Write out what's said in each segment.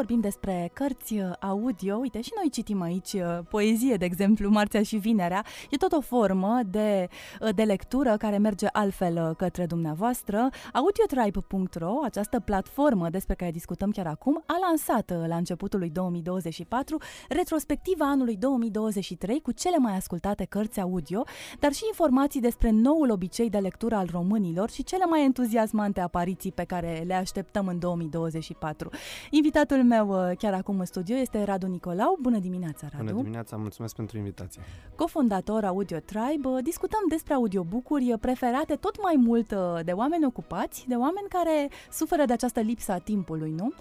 vorbim despre cărți uh, audio, uite și noi citim aici uh, poezie, de exemplu, Marțea și Vinerea, e tot o formă de, uh, de lectură care merge altfel către dumneavoastră. Audiotribe.ro, această platformă despre care discutăm chiar acum, a lansat la începutul lui 2024 retrospectiva anului 2023 cu cele mai ascultate cărți audio, dar și informații despre noul obicei de lectură al românilor și cele mai entuziasmante apariții pe care le așteptăm în 2024. Invitatul meu uh, chiar acum în studio este Radu Nicolau. Bună dimineața, Radu! Bună dimineața, mulțumesc pentru invitație! Cofondator Audio Tribe, uh, discutăm despre audiobookuri preferate tot mai mult uh, de oameni ocupați, de oameni care suferă de această lipsă a timpului, nu?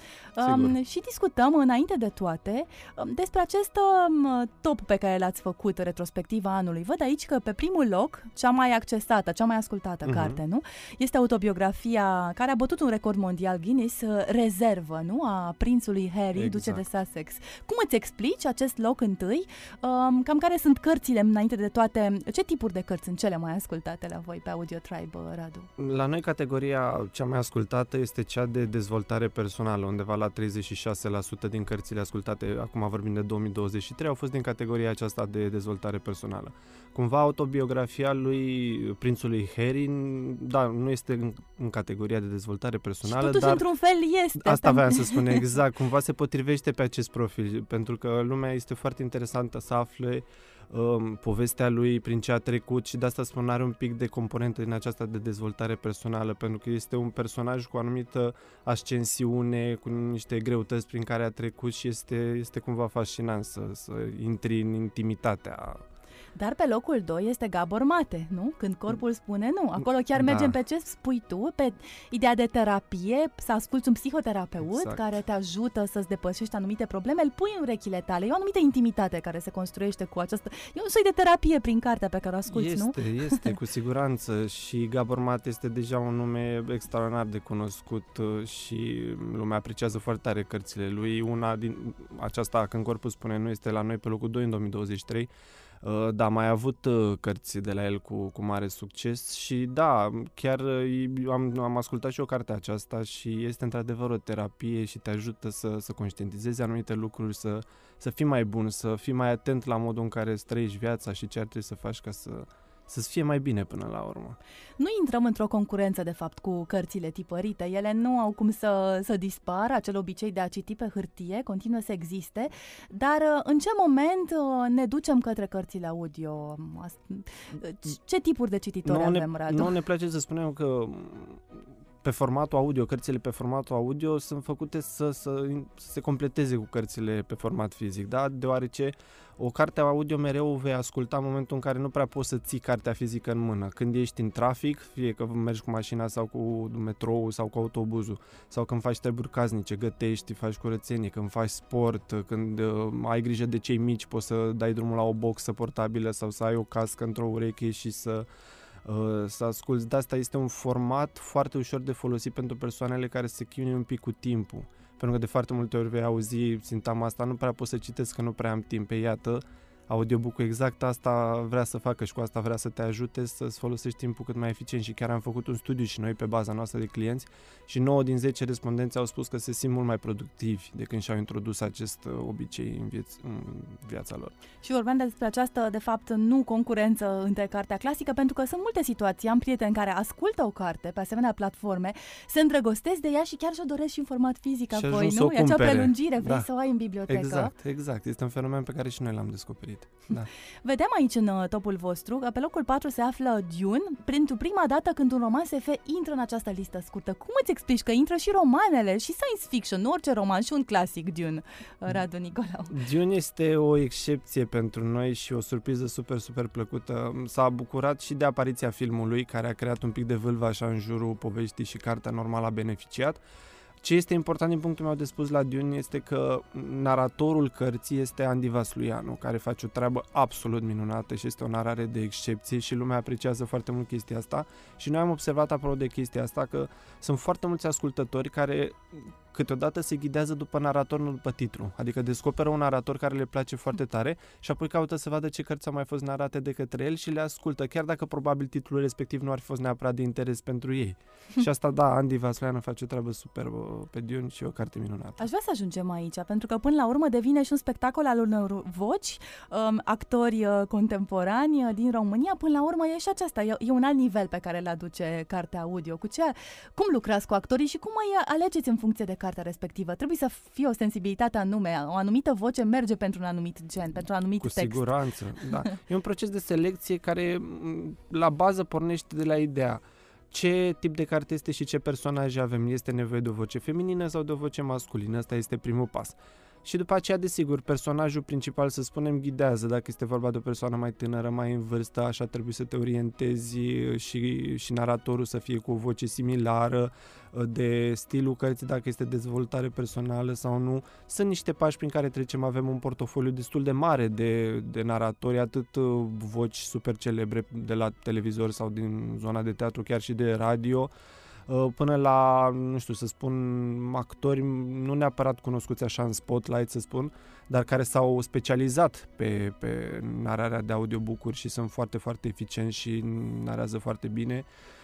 Um, și discutăm, înainte de toate, um, despre acest um, top pe care l-ați făcut, retrospectiva anului. Văd aici că pe primul loc, cea mai accesată, cea mai ascultată uh-huh. carte, nu? Este autobiografia care a bătut un record mondial Guinness, Rezervă, nu? A prințului lui Harry, exact. duce de Sussex. Cum îți explici acest loc întâi? Um, cam care sunt cărțile, înainte de toate, ce tipuri de cărți sunt cele mai ascultate la voi pe Audio Tribe, Radu? La noi categoria cea mai ascultată este cea de dezvoltare personală, undeva la 36% din cărțile ascultate, acum vorbim de 2023, au fost din categoria aceasta de dezvoltare personală. Cumva autobiografia lui prințului Harry, da, nu este în, în categoria de dezvoltare personală, și totuși, dar într-un fel este. Asta vreau să spun exact, cumva se potrivește pe acest profil, pentru că lumea este foarte interesantă să afle um, povestea lui, prin ce a trecut și de asta spun are un pic de componentă din aceasta de dezvoltare personală, pentru că este un personaj cu o anumită ascensiune, cu niște greutăți prin care a trecut și este, este cumva fascinant să, să intri în intimitatea dar pe locul 2 este Gabor Mate, nu? Când corpul spune nu. Acolo chiar mergem da. pe ce spui tu, pe ideea de terapie, să asculți un psihoterapeut exact. care te ajută să-ți depășești anumite probleme, îl pui în urechile tale. E o anumită intimitate care se construiește cu această... E un soi de terapie prin cartea pe care o asculti, este, nu? Este, este, cu siguranță. Și Gabor Mate este deja un nume extraordinar de cunoscut uh, și lumea apreciază foarte tare cărțile lui. Una din aceasta, când corpul spune nu, este la noi pe locul 2 în 2023 Uh, da, mai avut uh, cărți de la el cu, cu mare succes și da, chiar uh, am, am ascultat și o carte aceasta și este într-adevăr o terapie și te ajută să, să conștientizezi anumite lucruri, să, să fii mai bun, să fii mai atent la modul în care îți trăiești viața și ce ar trebui să faci ca să, să-ți fie mai bine până la urmă. Nu intrăm într-o concurență, de fapt, cu cărțile tipărite. Ele nu au cum să, să dispară, acel obicei de a citi pe hârtie continuă să existe, dar uh, în ce moment uh, ne ducem către cărțile audio? Ce tipuri de cititori avem, Radu? Nu ne place să spunem că pe formatul audio, cărțile pe formatul audio sunt făcute să, să, să se completeze cu cărțile pe format fizic, da? deoarece o carte audio mereu vei asculta în momentul în care nu prea poți să ții cartea fizică în mână. Când ești în trafic, fie că mergi cu mașina sau cu metrou sau cu autobuzul, sau când faci treburi casnice, gătești, faci curățenie, când faci sport, când uh, ai grijă de cei mici, poți să dai drumul la o boxă portabilă sau să ai o cască într-o ureche și să Uh, să asculți. De asta este un format foarte ușor de folosit pentru persoanele care se chinuie un pic cu timpul. Pentru că de foarte multe ori vei auzi sintagma asta, nu prea pot să citesc că nu prea am timp. Pe iată, audiobook exact asta vrea să facă și cu asta vrea să te ajute să-ți folosești timpul cât mai eficient și chiar am făcut un studiu și noi pe baza noastră de clienți și 9 din 10 respondenți au spus că se simt mult mai productivi de când și-au introdus acest uh, obicei în, vieț- în viața lor. Și vorbeam despre această, de fapt, nu concurență între cartea clasică, pentru că sunt multe situații. Am prieteni care ascultă o carte pe asemenea platforme, se îndrăgostesc de ea și chiar și-o doresc și în format fizic și apoi, nu? E acea prelungire, vrei da. să o ai în bibliotecă. Exact, exact. Este un fenomen pe care și noi l-am descoperit. Da. Vedem aici în uh, topul vostru că pe locul 4 se află Dune, pentru prima dată când un roman SF intră în această listă scurtă. Cum îți explici că intră și romanele și science fiction, nu orice roman și un clasic Dune, uh, Radu Nicolau? Dune este o excepție pentru noi și o surpriză super, super plăcută. S-a bucurat și de apariția filmului care a creat un pic de vâlvă așa în jurul poveștii și cartea normal a beneficiat. Ce este important din punctul meu de spus la Dune este că naratorul cărții este Andy Vasluianu, care face o treabă absolut minunată și este o narare de excepție și lumea apreciază foarte mult chestia asta. Și noi am observat apropo de chestia asta că sunt foarte mulți ascultători care câteodată se ghidează după narator, nu după titlu. Adică descoperă un narator care le place foarte tare și apoi caută să vadă ce cărți au mai fost narate de către el și le ascultă, chiar dacă probabil titlul respectiv nu ar fi fost neapărat de interes pentru ei. și asta, da, Andy Vasleanu face o treabă superbă pe Dune și o carte minunată. Aș vrea să ajungem aici, pentru că până la urmă devine și un spectacol al unor voci, um, actori uh, contemporani uh, din România, până la urmă e și aceasta, e, e un alt nivel pe care îl aduce cartea audio. Cu ce, cum lucrați cu actorii și cum îi alegeți în funcție de cartea respectivă? Trebuie să fie o sensibilitate anume, o anumită voce merge pentru un anumit gen, pentru un anumit cu text. Cu siguranță, da. E un proces de selecție care la bază pornește de la ideea ce tip de carte este și ce personaje avem. Este nevoie de o voce feminină sau de o voce masculină? Asta este primul pas. Și după aceea, desigur, personajul principal, să spunem, ghidează. Dacă este vorba de o persoană mai tânără, mai în vârstă, așa trebuie să te orientezi și, și naratorul să fie cu o voce similară, de stilul cărții, dacă este dezvoltare personală sau nu. Sunt niște pași prin care trecem, avem un portofoliu destul de mare de, de naratori, atât uh, voci super celebre de la televizor sau din zona de teatru, chiar și de radio, uh, până la, nu știu, să spun, actori nu neapărat cunoscuți așa în spotlight, să spun, dar care s-au specializat pe, pe nararea de audiobook-uri și sunt foarte, foarte eficienți și narează foarte bine. Uh,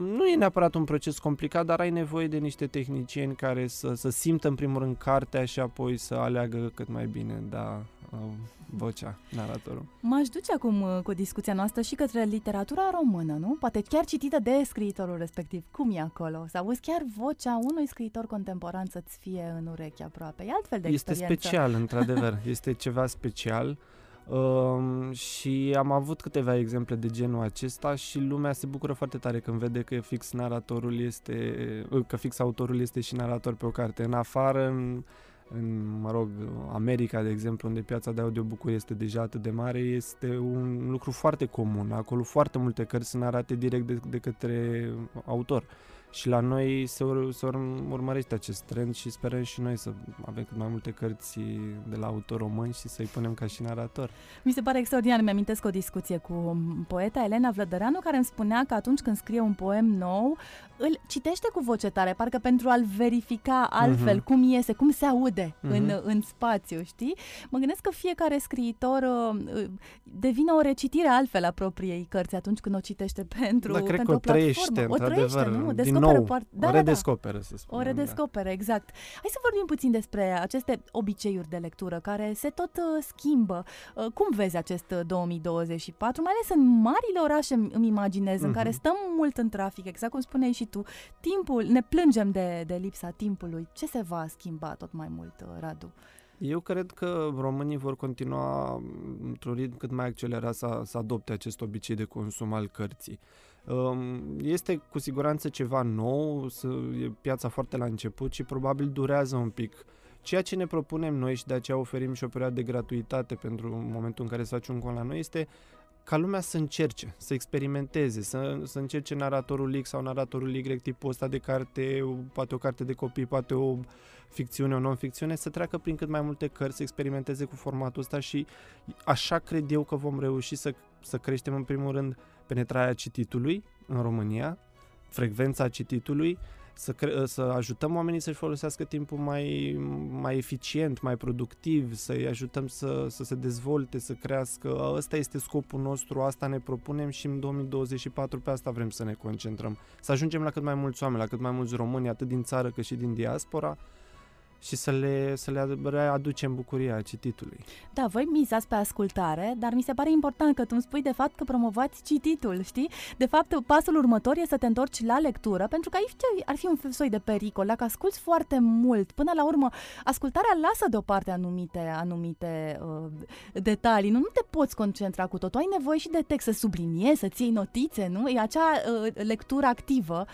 nu e neapărat un proces complicat, dar ai nevoie de niște tehnicieni care să, să simtă în primul rând cartea și apoi să aleagă cât mai bine, da, uh, vocea, naratorul. M-aș duce acum uh, cu discuția noastră și către literatura română, nu? Poate chiar citită de scriitorul respectiv. Cum e acolo? Să auzi chiar vocea unui scriitor contemporan să-ți fie în ureche aproape. E altfel de este experiență. Este special, într-adevăr. este ceva special. Uh, și am avut câteva exemple de genul acesta și lumea se bucură foarte tare când vede că fix naratorul este, uh, că fix autorul este și narator pe o carte. În afară, în, în, mă rog, America, de exemplu, unde piața de audiobook este deja atât de mare, este un lucru foarte comun. Acolo foarte multe cărți sunt narate direct de, de către autor. Și la noi se, ur- se urmărește acest trend și sperăm și noi să avem cât mai multe cărți de la autor român și să-i punem ca și narator. Mi se pare extraordinar. Mi-amintesc o discuție cu poeta Elena Vlădăreanu care îmi spunea că atunci când scrie un poem nou, îl citește cu voce tare, parcă pentru a-l verifica altfel uh-huh. cum iese, cum se aude uh-huh. în, în spațiu, știi? Mă gândesc că fiecare scriitor uh, devine o recitire altfel a propriei cărți atunci când o citește pentru, da, cred pentru că o, o trăiește, O trăiește, nu? Descoperă nou, part... da, o redescoperă, să spunem. O redescoperă, da. exact. Hai să vorbim puțin despre aceste obiceiuri de lectură care se tot uh, schimbă. Uh, cum vezi acest 2024, mai ales în marile orașe, îmi imaginez, uh-huh. în care mhm. stăm mult în trafic, exact cum spuneai și tu, timpul, ne plângem de, de lipsa timpului. Ce se va schimba tot mai mult, uh, Radu? Eu cred că românii vor continua într-un ritm cât mai accelerat să, să adopte acest obicei de consum al cărții. Um, este cu siguranță ceva nou, e piața foarte la început și probabil durează un pic. Ceea ce ne propunem noi și de aceea oferim și o perioadă de gratuitate pentru momentul în care să faci un cont la noi este ca lumea să încerce, să experimenteze, să, să încerce naratorul X sau naratorul Y, tipul ăsta de carte, poate o carte de copii, poate o ficțiune, o non-ficțiune, să treacă prin cât mai multe cărți, să experimenteze cu formatul ăsta și așa cred eu că vom reuși să, să creștem în primul rând penetrarea cititului în România, frecvența cititului, să, cre- să ajutăm oamenii să-și folosească timpul mai, mai eficient, mai productiv, să-i ajutăm să, să se dezvolte, să crească. Ăsta este scopul nostru, asta ne propunem și în 2024 pe asta vrem să ne concentrăm. Să ajungem la cât mai mulți oameni, la cât mai mulți români, atât din țară cât și din diaspora, și să le, să le readucem bucuria cititului. Da, voi mizați pe ascultare, dar mi se pare important că tu îmi spui de fapt că promovați cititul, știi? De fapt, pasul următor e să te întorci la lectură, pentru că aici ar fi un soi de pericol. Dacă asculți foarte mult, până la urmă, ascultarea lasă deoparte anumite, anumite uh, detalii. Nu, nu te poți concentra cu totul. Ai nevoie și de text să subliniezi, să-ți iei notițe, nu? E acea uh, lectură activă.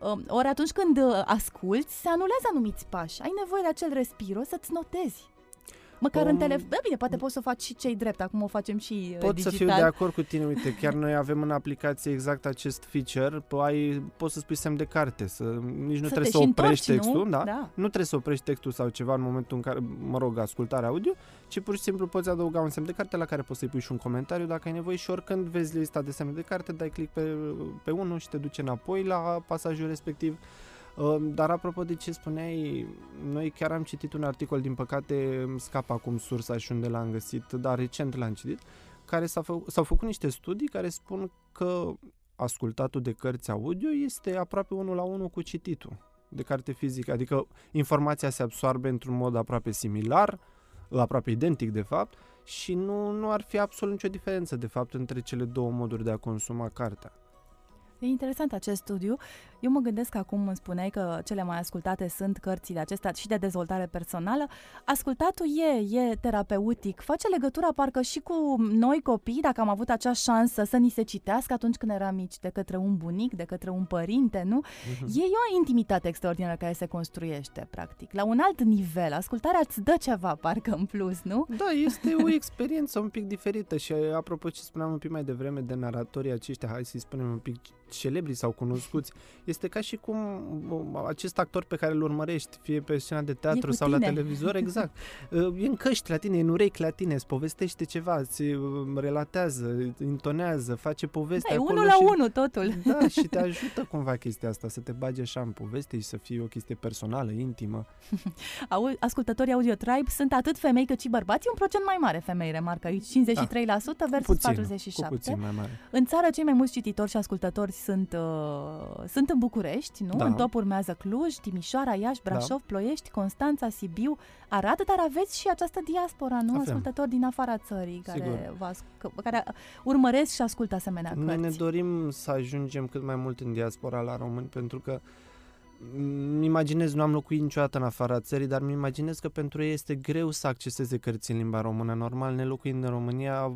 Uh, ori atunci când uh, asculți, se anulează anumiți pași. Ai nevoie de acel respiro să-ți notezi. Măcar um, în telefon. Da, bine, poate poți să o faci și cei drept, acum o facem și uh, Pot digital. să fiu de acord cu tine, uite, chiar noi avem în aplicație exact acest feature, ai, poți să spui semn de carte, să, nici nu să trebuie să oprești întorci, textul, nu? Da? da? Nu trebuie să oprești textul sau ceva în momentul în care, mă rog, ascultarea audio, ci pur și simplu poți adăuga un semn de carte la care poți să-i pui și un comentariu dacă ai nevoie și oricând vezi lista de semne de carte, dai click pe, pe unul și te duce înapoi la pasajul respectiv. Uh, dar apropo de ce spuneai, noi chiar am citit un articol, din păcate scap acum sursa și unde l-am găsit, dar recent l-am citit, care s-a fă, s-au făcut niște studii care spun că ascultatul de cărți audio este aproape unul la unul cu cititul de carte fizică, adică informația se absorbe într-un mod aproape similar, aproape identic de fapt, și nu, nu ar fi absolut nicio diferență de fapt între cele două moduri de a consuma cartea. E interesant acest studiu. Eu mă gândesc că acum îmi spuneai că cele mai ascultate sunt cărțile acestea și de dezvoltare personală. Ascultatul e, e terapeutic, face legătura parcă și cu noi copii, dacă am avut acea șansă să ni se citească atunci când eram mici, de către un bunic, de către un părinte, nu? Uh-huh. E o intimitate extraordinară care se construiește, practic. La un alt nivel, ascultarea îți dă ceva, parcă în plus, nu? Da, este o experiență un pic diferită și apropo ce spuneam un pic mai devreme de naratorii aceștia, hai să-i spunem un pic celebri sau cunoscuți, este ca și cum acest actor pe care îl urmărești, fie pe scena de teatru sau tine. la televizor, exact, e în căști la tine, e în urechi la tine, îți povestește ceva, îți relatează, intonează, face poveste da, acolo. unul la și, unul totul. Da, și te ajută cumva chestia asta, să te bagi așa în poveste și să fie o chestie personală, intimă. Ascultătorii Audio Tribe sunt atât femei cât și bărbați, un procent mai mare femei, remarcă aici, 53% da, versus puțin, 47%. Cu puțin mai mare. În țară, cei mai mulți cititori și ascultători sunt, uh, sunt în București, nu? Da. În top urmează Cluj, Timișoara, Iași, da. Brașov, da. Ploiești, Constanța, Sibiu, Arad, dar aveți și această diaspora, nu? Avem. Ascultători din afara țării care, vă care urmăresc și ascultă asemenea cărți. Noi ne dorim să ajungem cât mai mult în diaspora la români, pentru că îmi imaginez, nu am locuit niciodată în afara țării, dar mi imaginez că pentru ei este greu să acceseze cărți în limba română. Normal, ne locuind în România,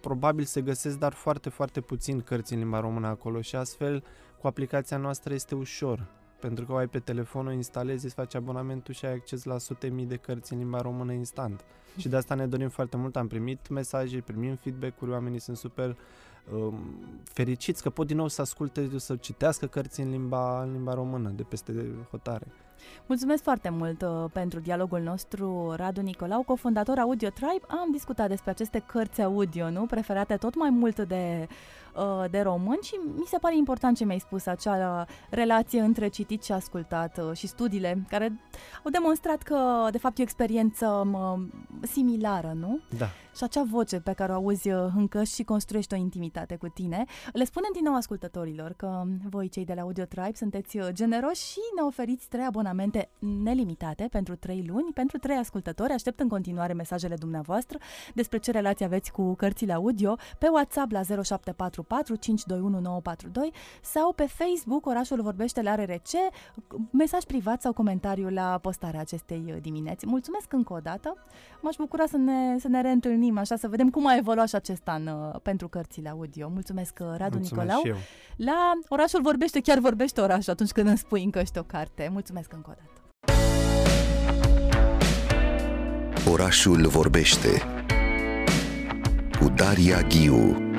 probabil se găsesc, dar foarte, foarte puțin cărți în limba română acolo și astfel cu aplicația noastră este ușor. Pentru că o ai pe telefon, o instalezi, îți faci abonamentul și ai acces la sute mii de cărți în limba română instant. Și de asta ne dorim foarte mult. Am primit mesaje, primim feedback-uri, oamenii sunt super Um, fericiți că pot din nou să asculte, să citească cărți în limba, în limba română de peste hotare. Mulțumesc foarte mult uh, pentru dialogul nostru, Radu Nicolau, cofondator Audio Tribe. Am discutat despre aceste cărți audio, nu? Preferate tot mai mult de Uh, de români și mi se pare important ce mi-ai spus, acea relație între citit și ascultat uh, și studiile care au demonstrat că de fapt e o experiență similară, nu? Da. Și acea voce pe care o auzi uh, încă și construiești o intimitate cu tine. Le spunem din nou ascultătorilor că voi cei de la Audio Tribe sunteți generoși și ne oferiți trei abonamente nelimitate pentru trei luni, pentru trei ascultători. Aștept în continuare mesajele dumneavoastră despre ce relație aveți cu cărțile audio pe WhatsApp la 074 044 521 942 sau pe Facebook Orașul Vorbește la RRC, mesaj privat sau comentariu la postarea acestei uh, dimineți. Mulțumesc încă o dată, m-aș bucura să ne, să ne reîntâlnim așa, să vedem cum a evoluat și acest an uh, pentru cărțile audio. Mulțumesc, uh, Radu Mulțumesc Nicolau. La Orașul Vorbește, chiar vorbește orașul atunci când îmi spui încă o carte. Mulțumesc încă o dată. Orașul vorbește cu Daria Ghiu